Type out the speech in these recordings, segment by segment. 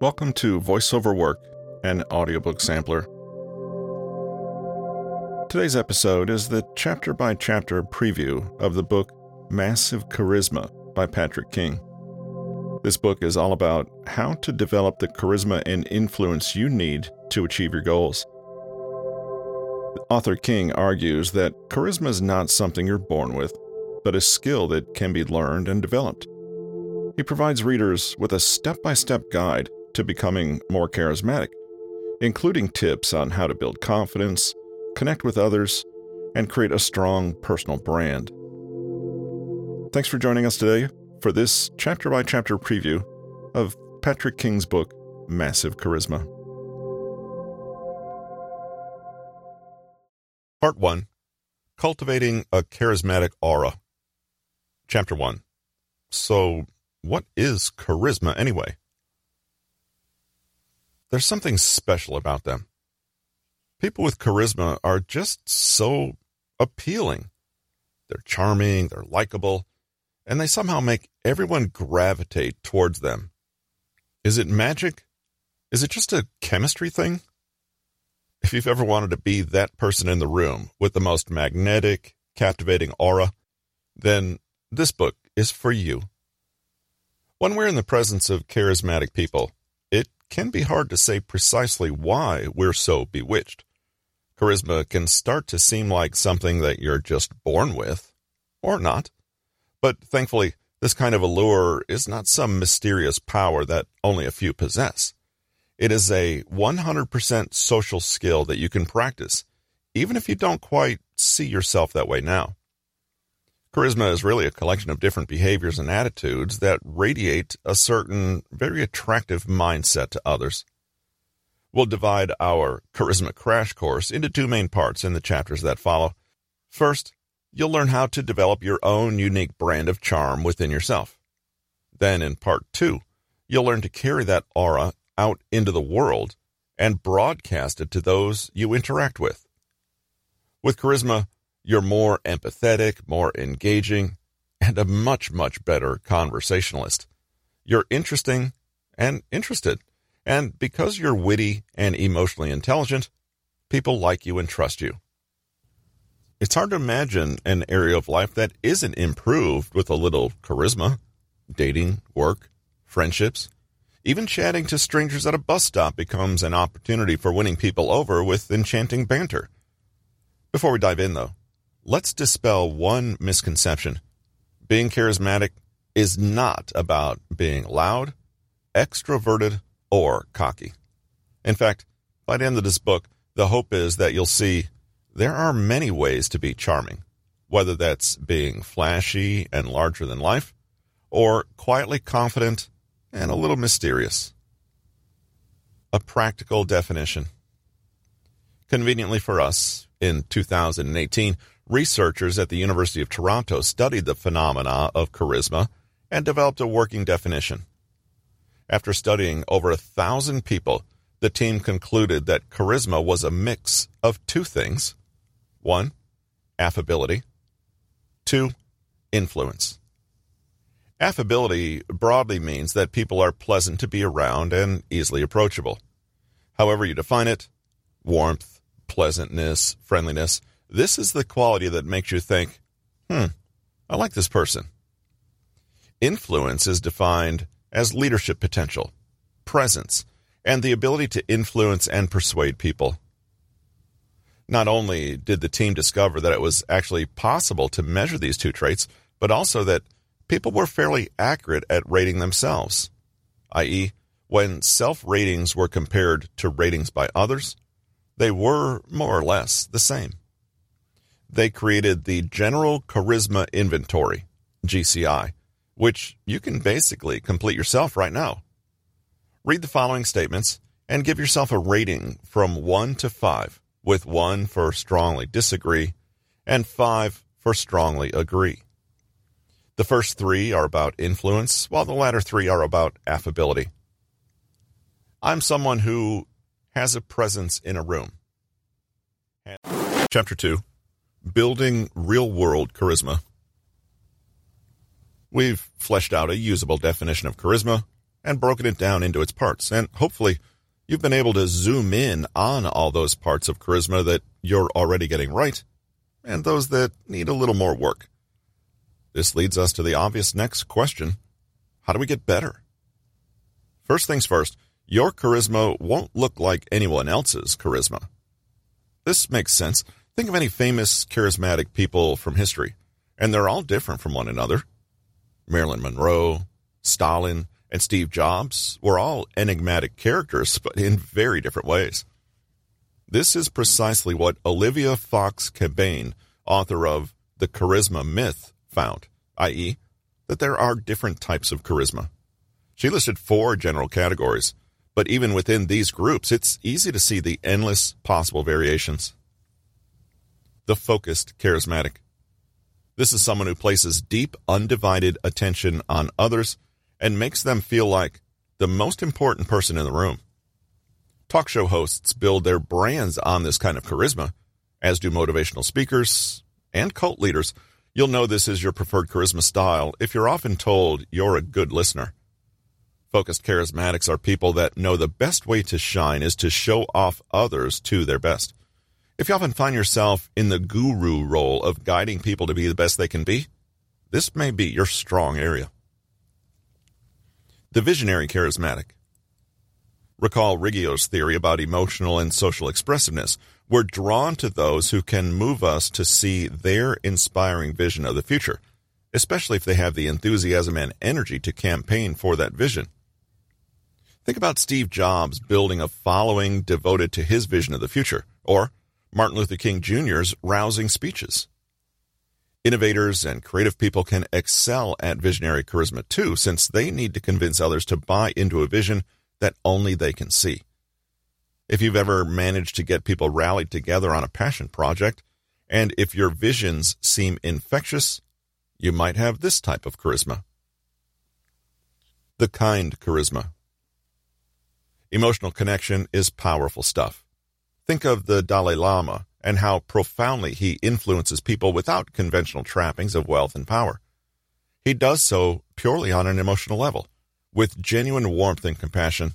Welcome to VoiceOver Work, an audiobook sampler. Today's episode is the chapter by chapter preview of the book Massive Charisma by Patrick King. This book is all about how to develop the charisma and influence you need to achieve your goals. Author King argues that charisma is not something you're born with, but a skill that can be learned and developed. He provides readers with a step by step guide to becoming more charismatic, including tips on how to build confidence, connect with others, and create a strong personal brand. Thanks for joining us today for this chapter by chapter preview of Patrick King's book, Massive Charisma. Part 1 Cultivating a Charismatic Aura. Chapter 1 So, what is charisma anyway? There's something special about them. People with charisma are just so appealing. They're charming, they're likable, and they somehow make everyone gravitate towards them. Is it magic? Is it just a chemistry thing? If you've ever wanted to be that person in the room with the most magnetic, captivating aura, then this book is for you. When we're in the presence of charismatic people, can be hard to say precisely why we're so bewitched. Charisma can start to seem like something that you're just born with, or not. But thankfully, this kind of allure is not some mysterious power that only a few possess. It is a 100% social skill that you can practice, even if you don't quite see yourself that way now. Charisma is really a collection of different behaviors and attitudes that radiate a certain very attractive mindset to others. We'll divide our Charisma Crash Course into two main parts in the chapters that follow. First, you'll learn how to develop your own unique brand of charm within yourself. Then, in part two, you'll learn to carry that aura out into the world and broadcast it to those you interact with. With charisma, you're more empathetic, more engaging, and a much, much better conversationalist. You're interesting and interested. And because you're witty and emotionally intelligent, people like you and trust you. It's hard to imagine an area of life that isn't improved with a little charisma. Dating, work, friendships, even chatting to strangers at a bus stop becomes an opportunity for winning people over with enchanting banter. Before we dive in, though, let's dispel one misconception. Being charismatic is not about being loud, extroverted, or cocky. In fact, by the end of this book, the hope is that you'll see there are many ways to be charming, whether that's being flashy and larger than life, or quietly confident and a little mysterious. A practical definition. Conveniently for us, in 2018, Researchers at the University of Toronto studied the phenomena of charisma and developed a working definition. After studying over a thousand people, the team concluded that charisma was a mix of two things. One, affability. Two, influence. Affability broadly means that people are pleasant to be around and easily approachable. However you define it, warmth, pleasantness, friendliness, this is the quality that makes you think, hmm, I like this person. Influence is defined as leadership potential, presence, and the ability to influence and persuade people. Not only did the team discover that it was actually possible to measure these two traits, but also that people were fairly accurate at rating themselves, i.e., when self ratings were compared to ratings by others, they were more or less the same they created the General Charisma Inventory, GCI, which you can basically complete yourself right now. Read the following statements and give yourself a rating from 1 to 5, with 1 for strongly disagree and 5 for strongly agree. The first three are about influence, while the latter three are about affability. I'm someone who has a presence in a room. Chapter 2 Building Real World Charisma. We've fleshed out a usable definition of charisma, and broken it down into its parts. And hopefully, you've been able to zoom in on all those parts of charisma that you're already getting right and those that need a little more work. This leads us to the obvious next question How do we get better? First things first, your charisma won't look like anyone else's charisma. This makes sense. Think of any famous charismatic people from history, and they're all different from one another. Marilyn Monroe, Stalin, and Steve Jobs were all enigmatic characters, but in very different ways. This is precisely what Olivia Fox Cabane, author of The Charisma Myth, found, i.e., that there are different types of charisma. She listed four general categories, but even within these groups, it's easy to see the endless possible variations. The focused charismatic. This is someone who places deep, undivided attention on others and makes them feel like the most important person in the room. Talk show hosts build their brands on this kind of charisma, as do motivational speakers and cult leaders. You'll know this is your preferred charisma style if you're often told you're a good listener. Focused charismatics are people that know the best way to shine is to show off others to their best. If you often find yourself in the guru role of guiding people to be the best they can be, this may be your strong area. The visionary charismatic. Recall Riggio's theory about emotional and social expressiveness. We're drawn to those who can move us to see their inspiring vision of the future, especially if they have the enthusiasm and energy to campaign for that vision. Think about Steve Jobs building a following devoted to his vision of the future, or Martin Luther King Jr.'s rousing speeches. Innovators and creative people can excel at visionary charisma too, since they need to convince others to buy into a vision that only they can see. If you've ever managed to get people rallied together on a passion project, and if your visions seem infectious, you might have this type of charisma. The kind charisma. Emotional connection is powerful stuff. Think of the Dalai Lama and how profoundly he influences people without conventional trappings of wealth and power. He does so purely on an emotional level, with genuine warmth and compassion.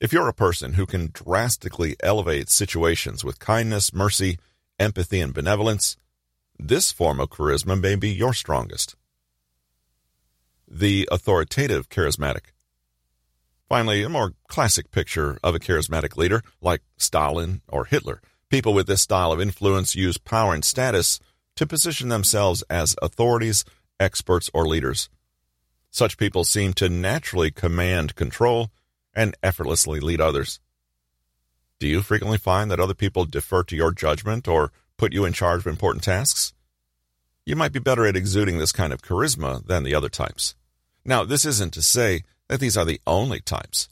If you're a person who can drastically elevate situations with kindness, mercy, empathy, and benevolence, this form of charisma may be your strongest. The authoritative charismatic. Finally, a more classic picture of a charismatic leader, like Stalin or Hitler, People with this style of influence use power and status to position themselves as authorities, experts, or leaders. Such people seem to naturally command control and effortlessly lead others. Do you frequently find that other people defer to your judgment or put you in charge of important tasks? You might be better at exuding this kind of charisma than the other types. Now, this isn't to say that these are the only types.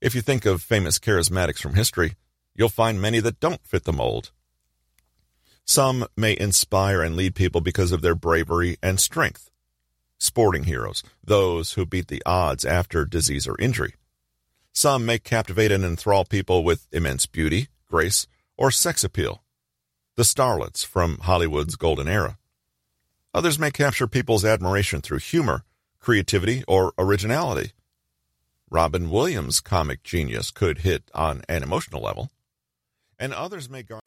If you think of famous charismatics from history, you'll find many that don't fit the mold. Some may inspire and lead people because of their bravery and strength. Sporting heroes, those who beat the odds after disease or injury. Some may captivate and enthrall people with immense beauty, grace, or sex appeal. The starlets from Hollywood's golden era. Others may capture people's admiration through humor, creativity, or originality. Robin Williams' comic genius could hit on an emotional level and others may guard.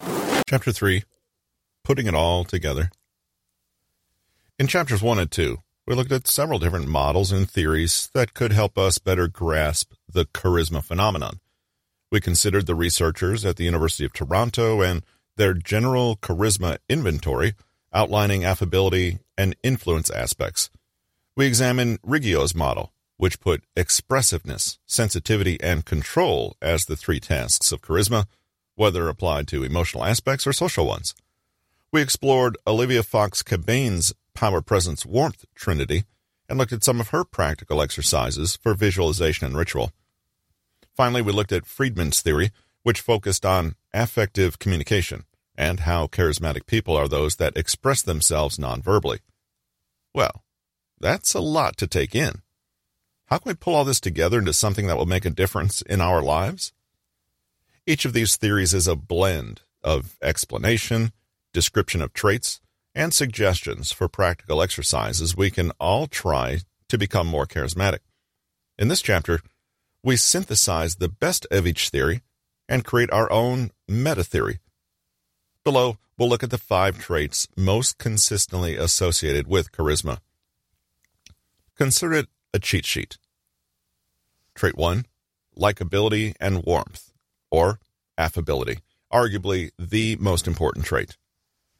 Chapter 3 Putting It All Together. In chapters 1 and 2, we looked at several different models and theories that could help us better grasp the charisma phenomenon. We considered the researchers at the University of Toronto and their general charisma inventory, outlining affability and influence aspects. We examined Riggio's model, which put expressiveness, sensitivity, and control as the three tasks of charisma whether applied to emotional aspects or social ones. We explored Olivia Fox Cabane's power presence warmth trinity and looked at some of her practical exercises for visualization and ritual. Finally, we looked at Friedman's theory, which focused on affective communication and how charismatic people are those that express themselves nonverbally. Well, that's a lot to take in. How can we pull all this together into something that will make a difference in our lives? Each of these theories is a blend of explanation, description of traits, and suggestions for practical exercises we can all try to become more charismatic. In this chapter, we synthesize the best of each theory and create our own meta theory. Below, we'll look at the five traits most consistently associated with charisma. Consider it a cheat sheet. Trait 1 likability and warmth, or affability, arguably the most important trait.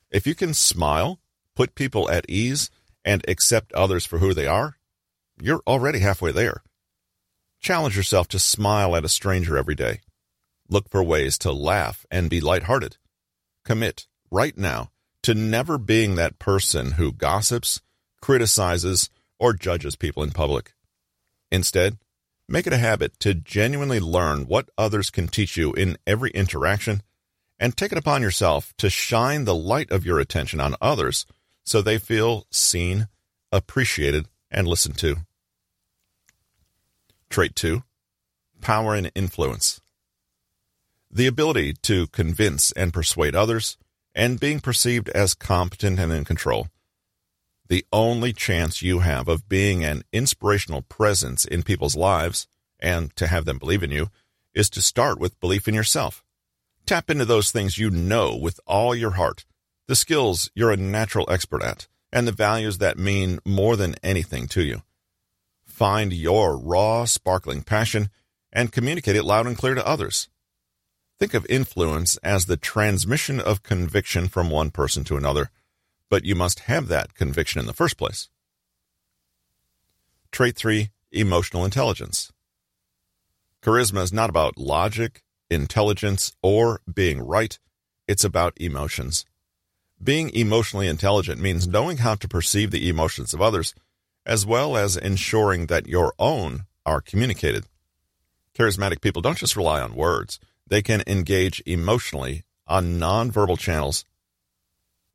If you can smile, put people at ease, and accept others for who they are, you're already halfway there. Challenge yourself to smile at a stranger every day. Look for ways to laugh and be lighthearted. Commit right now to never being that person who gossips, criticizes, or judges people in public. Instead, make it a habit to genuinely learn what others can teach you in every interaction and take it upon yourself to shine the light of your attention on others so they feel seen, appreciated, and listened to. Trait 2 Power and Influence. The ability to convince and persuade others, and being perceived as competent and in control. The only chance you have of being an inspirational presence in people's lives, and to have them believe in you, is to start with belief in yourself. Tap into those things you know with all your heart, the skills you're a natural expert at, and the values that mean more than anything to you. Find your raw, sparkling passion and communicate it loud and clear to others. Think of influence as the transmission of conviction from one person to another, but you must have that conviction in the first place. Trait 3 Emotional Intelligence. Charisma is not about logic, intelligence, or being right. It's about emotions. Being emotionally intelligent means knowing how to perceive the emotions of others, as well as ensuring that your own are communicated. Charismatic people don't just rely on words, they can engage emotionally on nonverbal channels.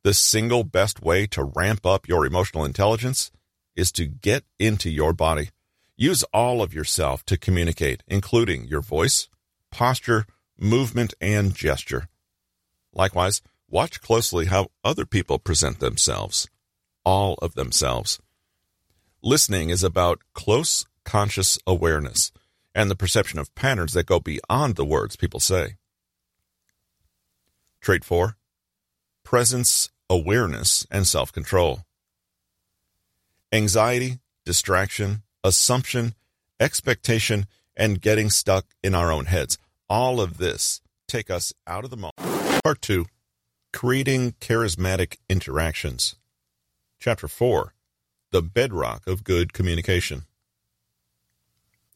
The single best way to ramp up your emotional intelligence is to get into your body. Use all of yourself to communicate, including your voice, posture, movement, and gesture. Likewise, watch closely how other people present themselves, all of themselves. Listening is about close conscious awareness and the perception of patterns that go beyond the words people say. Trait 4 Presence, awareness, and self control. Anxiety, distraction, assumption, expectation, and getting stuck in our own heads all of this take us out of the moment. Part 2 Creating Charismatic Interactions. Chapter 4 The Bedrock of Good Communication.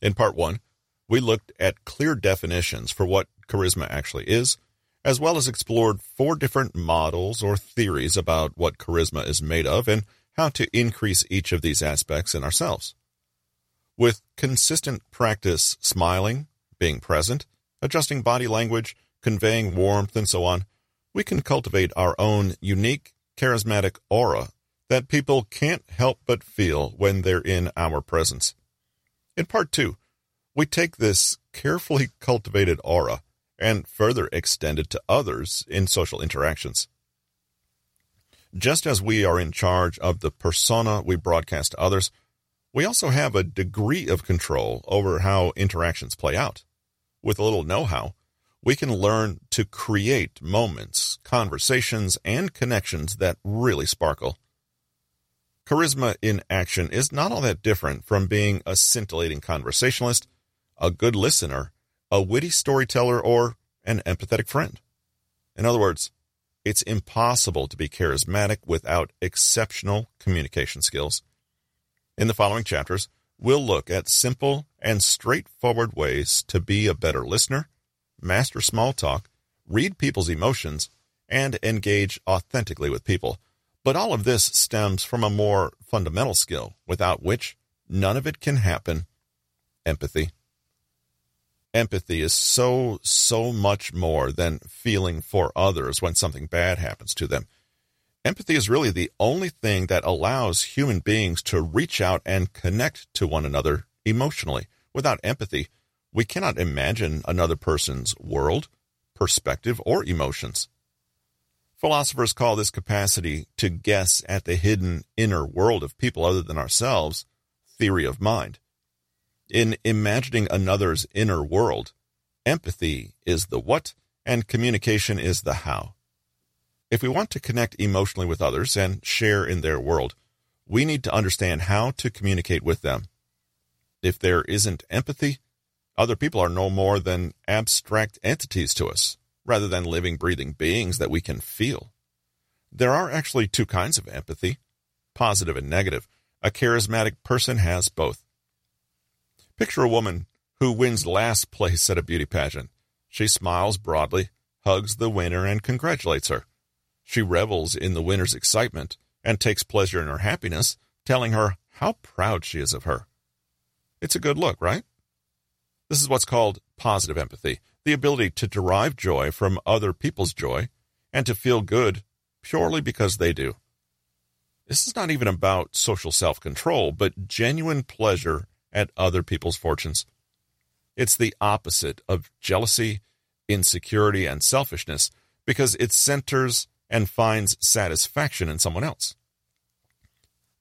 In Part 1, we looked at clear definitions for what charisma actually is, as well as explored four different models or theories about what charisma is made of and how to increase each of these aspects in ourselves. With consistent practice smiling, being present, adjusting body language, conveying warmth, and so on, we can cultivate our own unique, charismatic aura that people can't help but feel when they're in our presence. In part two, we take this carefully cultivated aura and further extend it to others in social interactions. Just as we are in charge of the persona we broadcast to others, we also have a degree of control over how interactions play out with a little know how, we can learn to create moments, conversations, and connections that really sparkle. Charisma in action is not all that different from being a scintillating conversationalist, a good listener, a witty storyteller, or an empathetic friend. In other words, it's impossible to be charismatic without exceptional communication skills. In the following chapters, we'll look at simple and straightforward ways to be a better listener, master small talk, read people's emotions, and engage authentically with people. But all of this stems from a more fundamental skill, without which none of it can happen empathy. Empathy is so, so much more than feeling for others when something bad happens to them. Empathy is really the only thing that allows human beings to reach out and connect to one another emotionally. Without empathy, we cannot imagine another person's world, perspective, or emotions. Philosophers call this capacity to guess at the hidden inner world of people other than ourselves theory of mind. In imagining another's inner world, empathy is the what and communication is the how. If we want to connect emotionally with others and share in their world, we need to understand how to communicate with them. If there isn't empathy, other people are no more than abstract entities to us, rather than living, breathing beings that we can feel. There are actually two kinds of empathy positive and negative. A charismatic person has both. Picture a woman who wins last place at a beauty pageant. She smiles broadly, hugs the winner, and congratulates her. She revels in the winner's excitement and takes pleasure in her happiness, telling her how proud she is of her. It's a good look, right? This is what's called positive empathy the ability to derive joy from other people's joy and to feel good purely because they do. This is not even about social self control, but genuine pleasure at other people's fortunes. It's the opposite of jealousy, insecurity, and selfishness because it centers and finds satisfaction in someone else.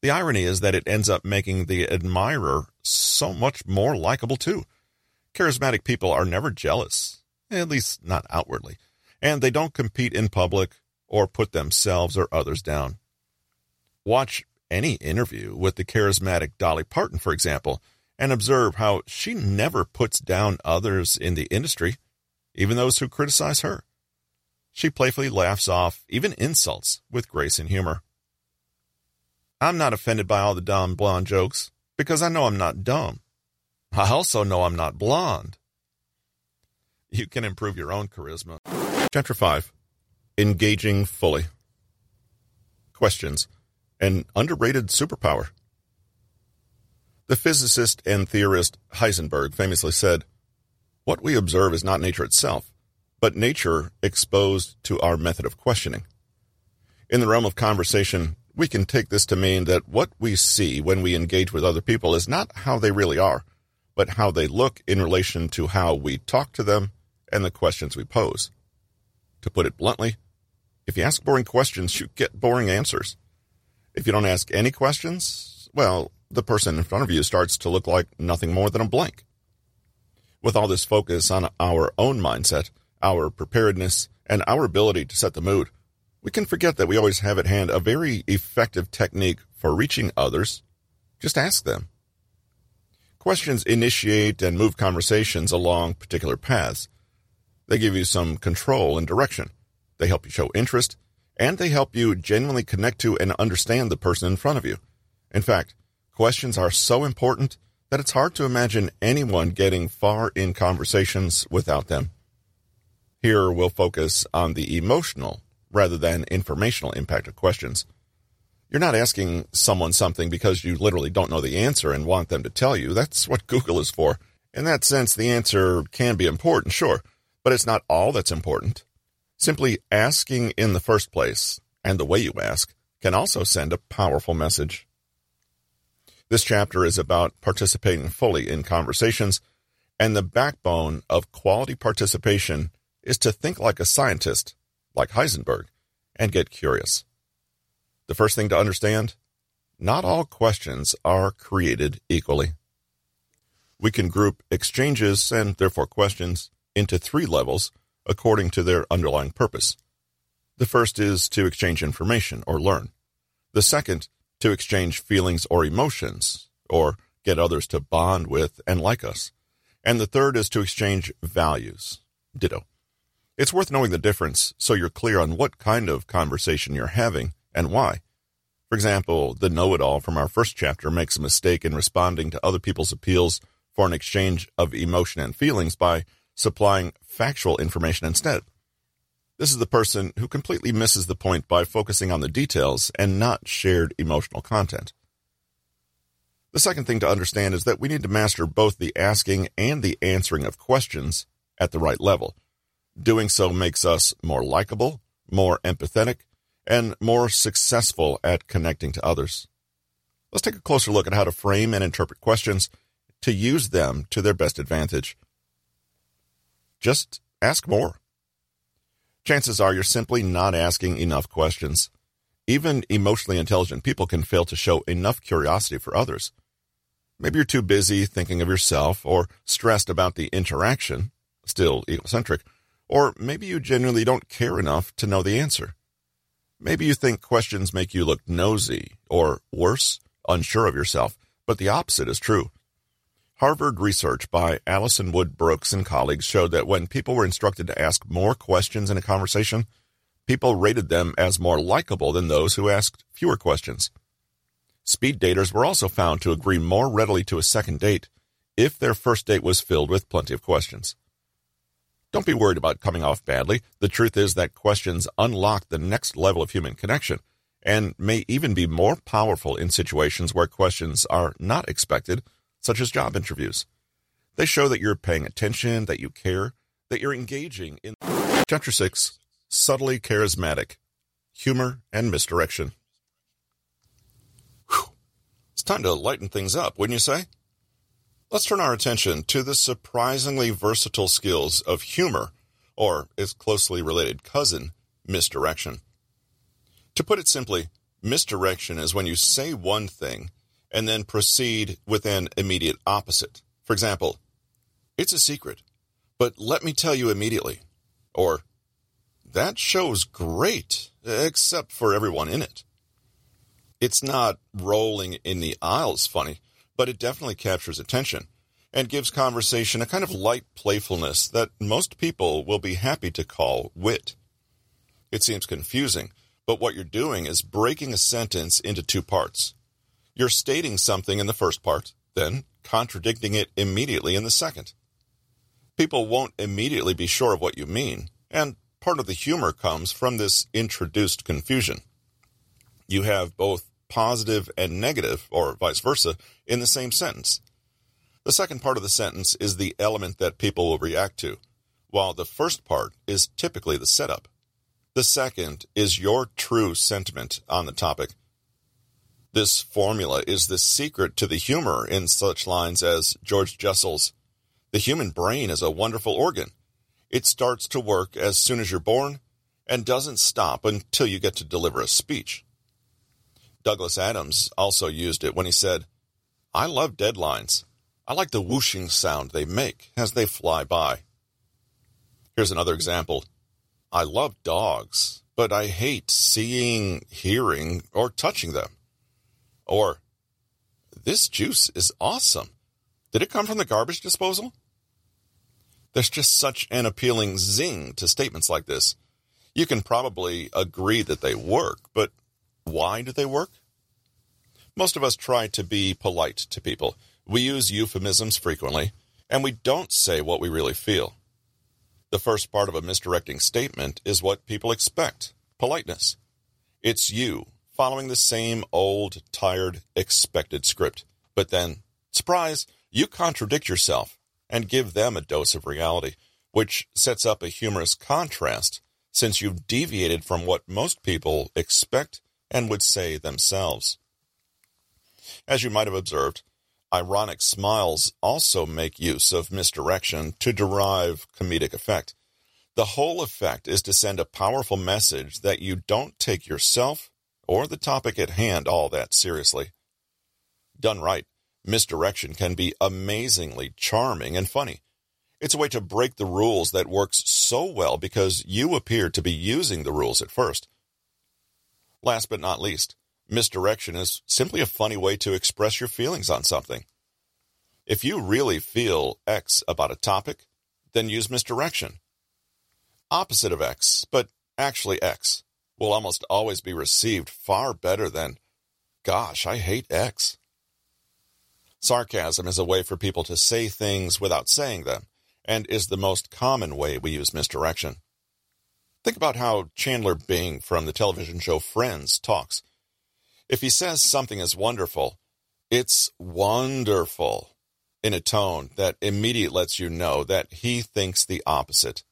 The irony is that it ends up making the admirer so much more likable too. Charismatic people are never jealous, at least not outwardly, and they don't compete in public or put themselves or others down. Watch any interview with the charismatic Dolly Parton, for example, and observe how she never puts down others in the industry, even those who criticize her. She playfully laughs off even insults with grace and humor. I'm not offended by all the dumb blonde jokes because I know I'm not dumb. I also know I'm not blonde. You can improve your own charisma. Chapter 5 Engaging Fully. Questions An underrated superpower. The physicist and theorist Heisenberg famously said, What we observe is not nature itself, but nature exposed to our method of questioning. In the realm of conversation, we can take this to mean that what we see when we engage with other people is not how they really are but how they look in relation to how we talk to them and the questions we pose. To put it bluntly, if you ask boring questions, you get boring answers. If you don't ask any questions, well, the person in front of you starts to look like nothing more than a blank. With all this focus on our own mindset, our preparedness, and our ability to set the mood, we can forget that we always have at hand a very effective technique for reaching others. Just ask them. Questions initiate and move conversations along particular paths. They give you some control and direction. They help you show interest, and they help you genuinely connect to and understand the person in front of you. In fact, questions are so important that it's hard to imagine anyone getting far in conversations without them. Here we'll focus on the emotional rather than informational impact of questions. You're not asking someone something because you literally don't know the answer and want them to tell you. That's what Google is for. In that sense, the answer can be important, sure, but it's not all that's important. Simply asking in the first place, and the way you ask, can also send a powerful message. This chapter is about participating fully in conversations, and the backbone of quality participation is to think like a scientist, like Heisenberg, and get curious. The first thing to understand not all questions are created equally. We can group exchanges and therefore questions into three levels according to their underlying purpose. The first is to exchange information or learn. The second, to exchange feelings or emotions or get others to bond with and like us. And the third is to exchange values. Ditto. It's worth knowing the difference so you're clear on what kind of conversation you're having and why. For example, the know it all from our first chapter makes a mistake in responding to other people's appeals for an exchange of emotion and feelings by supplying factual information instead. This is the person who completely misses the point by focusing on the details and not shared emotional content. The second thing to understand is that we need to master both the asking and the answering of questions at the right level. Doing so makes us more likable, more empathetic, and more successful at connecting to others. Let's take a closer look at how to frame and interpret questions to use them to their best advantage. Just ask more. Chances are you're simply not asking enough questions. Even emotionally intelligent people can fail to show enough curiosity for others. Maybe you're too busy thinking of yourself or stressed about the interaction, still egocentric, or maybe you genuinely don't care enough to know the answer. Maybe you think questions make you look nosy or worse, unsure of yourself, but the opposite is true. Harvard research by Alison Wood Brooks and colleagues showed that when people were instructed to ask more questions in a conversation, people rated them as more likable than those who asked fewer questions. Speed daters were also found to agree more readily to a second date if their first date was filled with plenty of questions. Don't be worried about coming off badly. The truth is that questions unlock the next level of human connection and may even be more powerful in situations where questions are not expected such as job interviews. They show that you're paying attention, that you care, that you're engaging in. Chapter 6 Subtly Charismatic Humor and Misdirection. Whew. It's time to lighten things up, wouldn't you say? Let's turn our attention to the surprisingly versatile skills of humor, or its closely related cousin, misdirection. To put it simply, misdirection is when you say one thing and then proceed with an immediate opposite. For example, it's a secret, but let me tell you immediately. Or, that show's great, except for everyone in it. It's not rolling in the aisles funny, but it definitely captures attention and gives conversation a kind of light playfulness that most people will be happy to call wit. It seems confusing, but what you're doing is breaking a sentence into two parts. You're stating something in the first part, then contradicting it immediately in the second. People won't immediately be sure of what you mean, and part of the humor comes from this introduced confusion. You have both positive and negative, or vice versa, in the same sentence. The second part of the sentence is the element that people will react to, while the first part is typically the setup. The second is your true sentiment on the topic this formula is the secret to the humor in such lines as George Jessel's The human brain is a wonderful organ. It starts to work as soon as you're born and doesn't stop until you get to deliver a speech. Douglas Adams also used it when he said, I love deadlines. I like the whooshing sound they make as they fly by. Here's another example. I love dogs, but I hate seeing, hearing, or touching them. Or, this juice is awesome. Did it come from the garbage disposal? There's just such an appealing zing to statements like this. You can probably agree that they work, but why do they work? Most of us try to be polite to people. We use euphemisms frequently, and we don't say what we really feel. The first part of a misdirecting statement is what people expect politeness. It's you following the same old, tired, expected script. But then, surprise, you contradict yourself and give them a dose of reality, which sets up a humorous contrast since you've deviated from what most people expect and would say themselves. As you might have observed, ironic smiles also make use of misdirection to derive comedic effect. The whole effect is to send a powerful message that you don't take yourself or the topic at hand all that seriously. Done right, misdirection can be amazingly charming and funny. It's a way to break the rules that works so well because you appear to be using the rules at first. Last but not least, misdirection is simply a funny way to express your feelings on something. If you really feel X about a topic, then use misdirection. Opposite of X, but actually X will almost always be received far better than, gosh, I hate X. Sarcasm is a way for people to say things without saying them, and is the most common way we use misdirection. Think about how Chandler Bing from the television show Friends talks. If he says something is wonderful, it's wonderful in a tone that immediately lets you know that he thinks the opposite.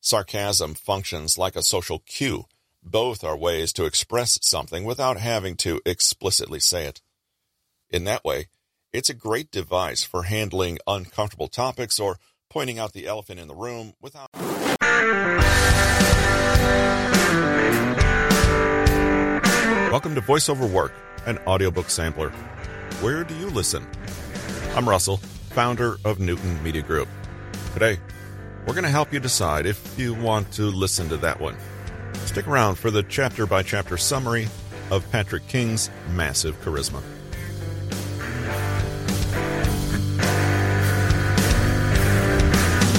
Sarcasm functions like a social cue both are ways to express something without having to explicitly say it. In that way, it's a great device for handling uncomfortable topics or pointing out the elephant in the room without. Welcome to VoiceOver Work, an audiobook sampler. Where do you listen? I'm Russell, founder of Newton Media Group. Today, we're going to help you decide if you want to listen to that one. Stick around for the chapter by chapter summary of Patrick King's Massive Charisma.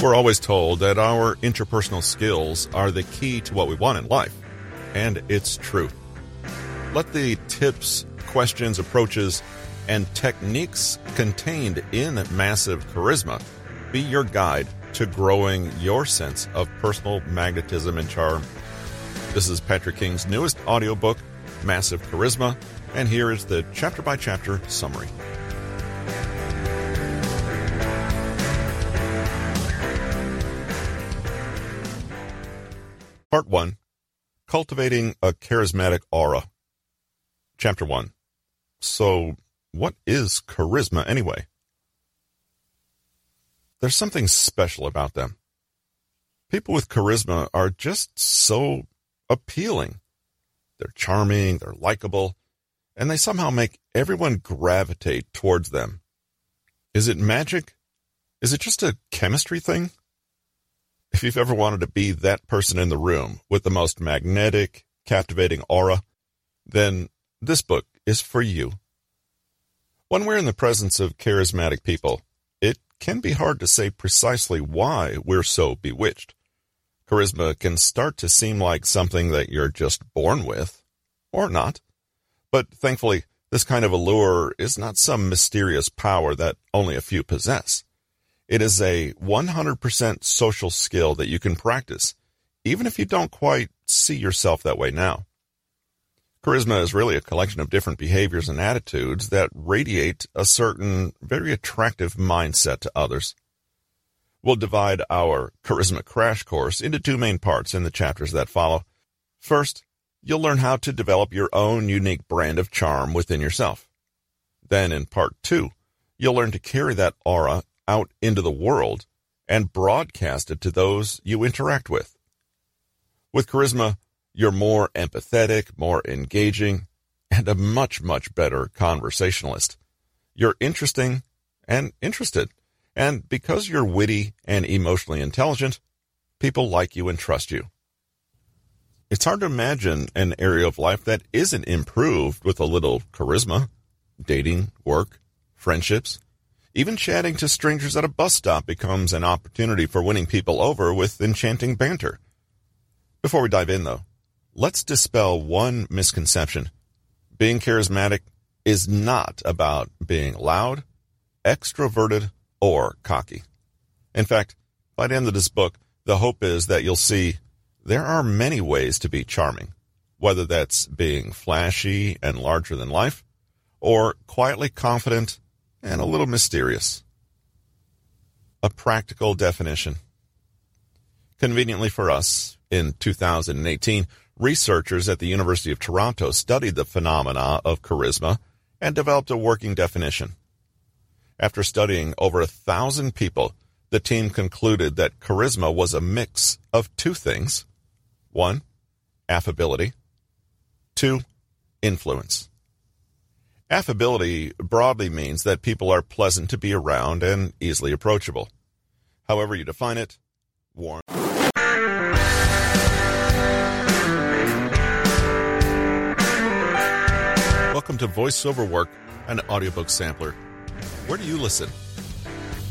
We're always told that our interpersonal skills are the key to what we want in life, and it's true. Let the tips, questions, approaches, and techniques contained in Massive Charisma be your guide to growing your sense of personal magnetism and charm. This is Patrick King's newest audiobook, Massive Charisma, and here is the chapter by chapter summary. Part 1 Cultivating a Charismatic Aura. Chapter 1 So, what is charisma anyway? There's something special about them. People with charisma are just so appealing. They're charming, they're likable, and they somehow make everyone gravitate towards them. Is it magic? Is it just a chemistry thing? If you've ever wanted to be that person in the room with the most magnetic, captivating aura, then this book is for you. When we're in the presence of charismatic people, it can be hard to say precisely why we're so bewitched. Charisma can start to seem like something that you're just born with, or not. But thankfully, this kind of allure is not some mysterious power that only a few possess. It is a 100% social skill that you can practice, even if you don't quite see yourself that way now. Charisma is really a collection of different behaviors and attitudes that radiate a certain very attractive mindset to others. We'll divide our Charisma Crash Course into two main parts in the chapters that follow. First, you'll learn how to develop your own unique brand of charm within yourself. Then, in part two, you'll learn to carry that aura out into the world and broadcast it to those you interact with. With charisma, you're more empathetic, more engaging, and a much, much better conversationalist. You're interesting and interested. And because you're witty and emotionally intelligent, people like you and trust you. It's hard to imagine an area of life that isn't improved with a little charisma. Dating, work, friendships, even chatting to strangers at a bus stop becomes an opportunity for winning people over with enchanting banter. Before we dive in, though, let's dispel one misconception. Being charismatic is not about being loud, extroverted, or cocky. In fact, by the end of this book, the hope is that you'll see there are many ways to be charming, whether that's being flashy and larger than life, or quietly confident and a little mysterious. A practical definition. Conveniently for us, in 2018, researchers at the University of Toronto studied the phenomena of charisma and developed a working definition. After studying over a thousand people, the team concluded that charisma was a mix of two things. One, affability. Two, influence. Affability broadly means that people are pleasant to be around and easily approachable. However you define it, warm. Welcome to VoiceOver Work, an audiobook sampler. Where do you listen?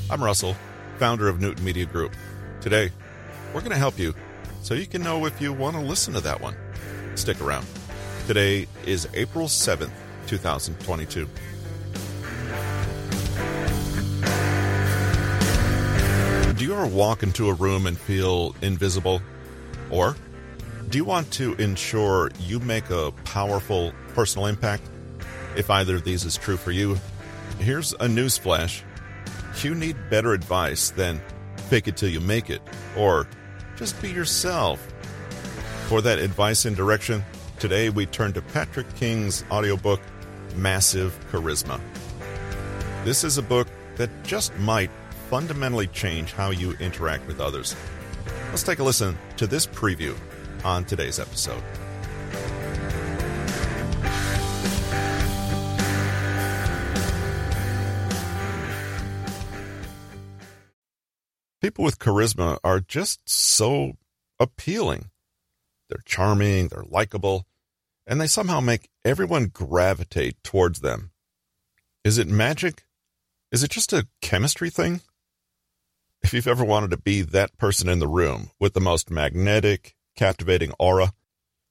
I'm Russell, founder of Newton Media Group. Today, we're going to help you so you can know if you want to listen to that one. Stick around. Today is April 7th, 2022. Do you ever walk into a room and feel invisible? Or do you want to ensure you make a powerful personal impact? If either of these is true for you, here's a newsflash. You need better advice than fake it till you make it or just be yourself. For that advice and direction, today we turn to Patrick King's audiobook massive charisma. This is a book that just might fundamentally change how you interact with others. Let's take a listen to this preview on today's episode. People with charisma are just so appealing. They're charming, they're likable, and they somehow make everyone gravitate towards them. Is it magic? Is it just a chemistry thing? If you've ever wanted to be that person in the room with the most magnetic, captivating aura,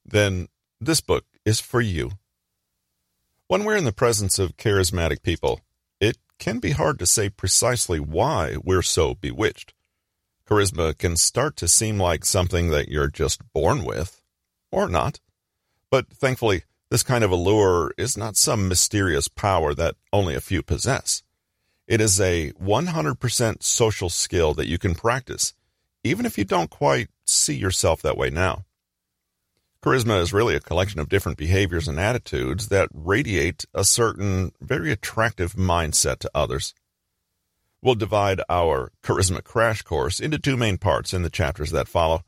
then this book is for you. When we're in the presence of charismatic people, it can be hard to say precisely why we're so bewitched. Charisma can start to seem like something that you're just born with, or not. But thankfully, this kind of allure is not some mysterious power that only a few possess. It is a 100% social skill that you can practice, even if you don't quite see yourself that way now. Charisma is really a collection of different behaviors and attitudes that radiate a certain very attractive mindset to others. We'll divide our Charisma Crash Course into two main parts in the chapters that follow.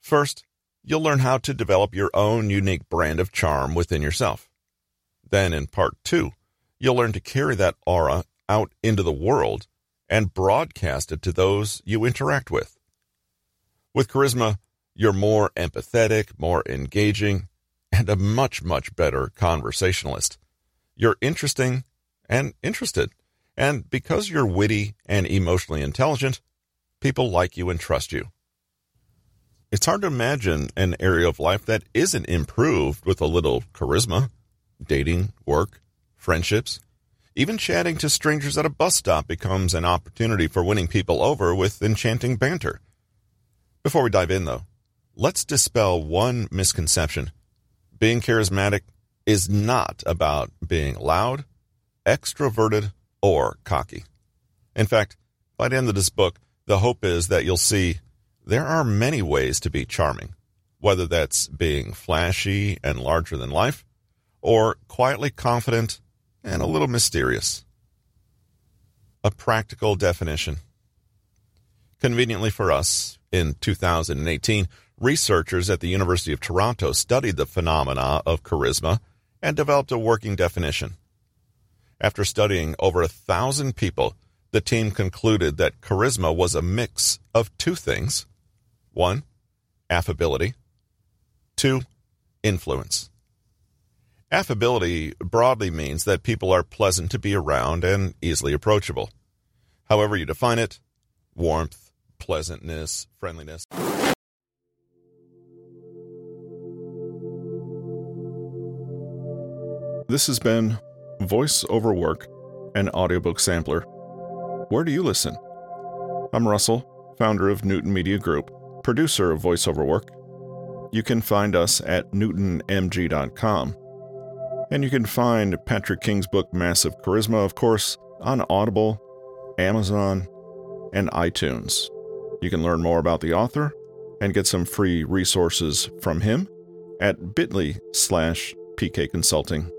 First, you'll learn how to develop your own unique brand of charm within yourself. Then, in part two, you'll learn to carry that aura out into the world and broadcast it to those you interact with. With charisma, you're more empathetic, more engaging, and a much, much better conversationalist. You're interesting and interested. And because you're witty and emotionally intelligent, people like you and trust you. It's hard to imagine an area of life that isn't improved with a little charisma. Dating, work, friendships, even chatting to strangers at a bus stop becomes an opportunity for winning people over with enchanting banter. Before we dive in, though, let's dispel one misconception. Being charismatic is not about being loud, extroverted, or cocky. In fact, by the end of this book, the hope is that you'll see there are many ways to be charming, whether that's being flashy and larger than life, or quietly confident and a little mysterious. A practical definition. Conveniently for us, in 2018, researchers at the University of Toronto studied the phenomena of charisma and developed a working definition. After studying over a thousand people, the team concluded that charisma was a mix of two things. One, affability. Two, influence. Affability broadly means that people are pleasant to be around and easily approachable. However you define it, warmth, pleasantness, friendliness. This has been Voice Over Work, an audiobook sampler. Where do you listen? I'm Russell, founder of Newton Media Group, producer of Voice Over Work. You can find us at newtonmg.com and you can find Patrick King's book Massive Charisma, of course, on Audible, Amazon, and iTunes. You can learn more about the author and get some free resources from him at bit.ly slash pkconsulting.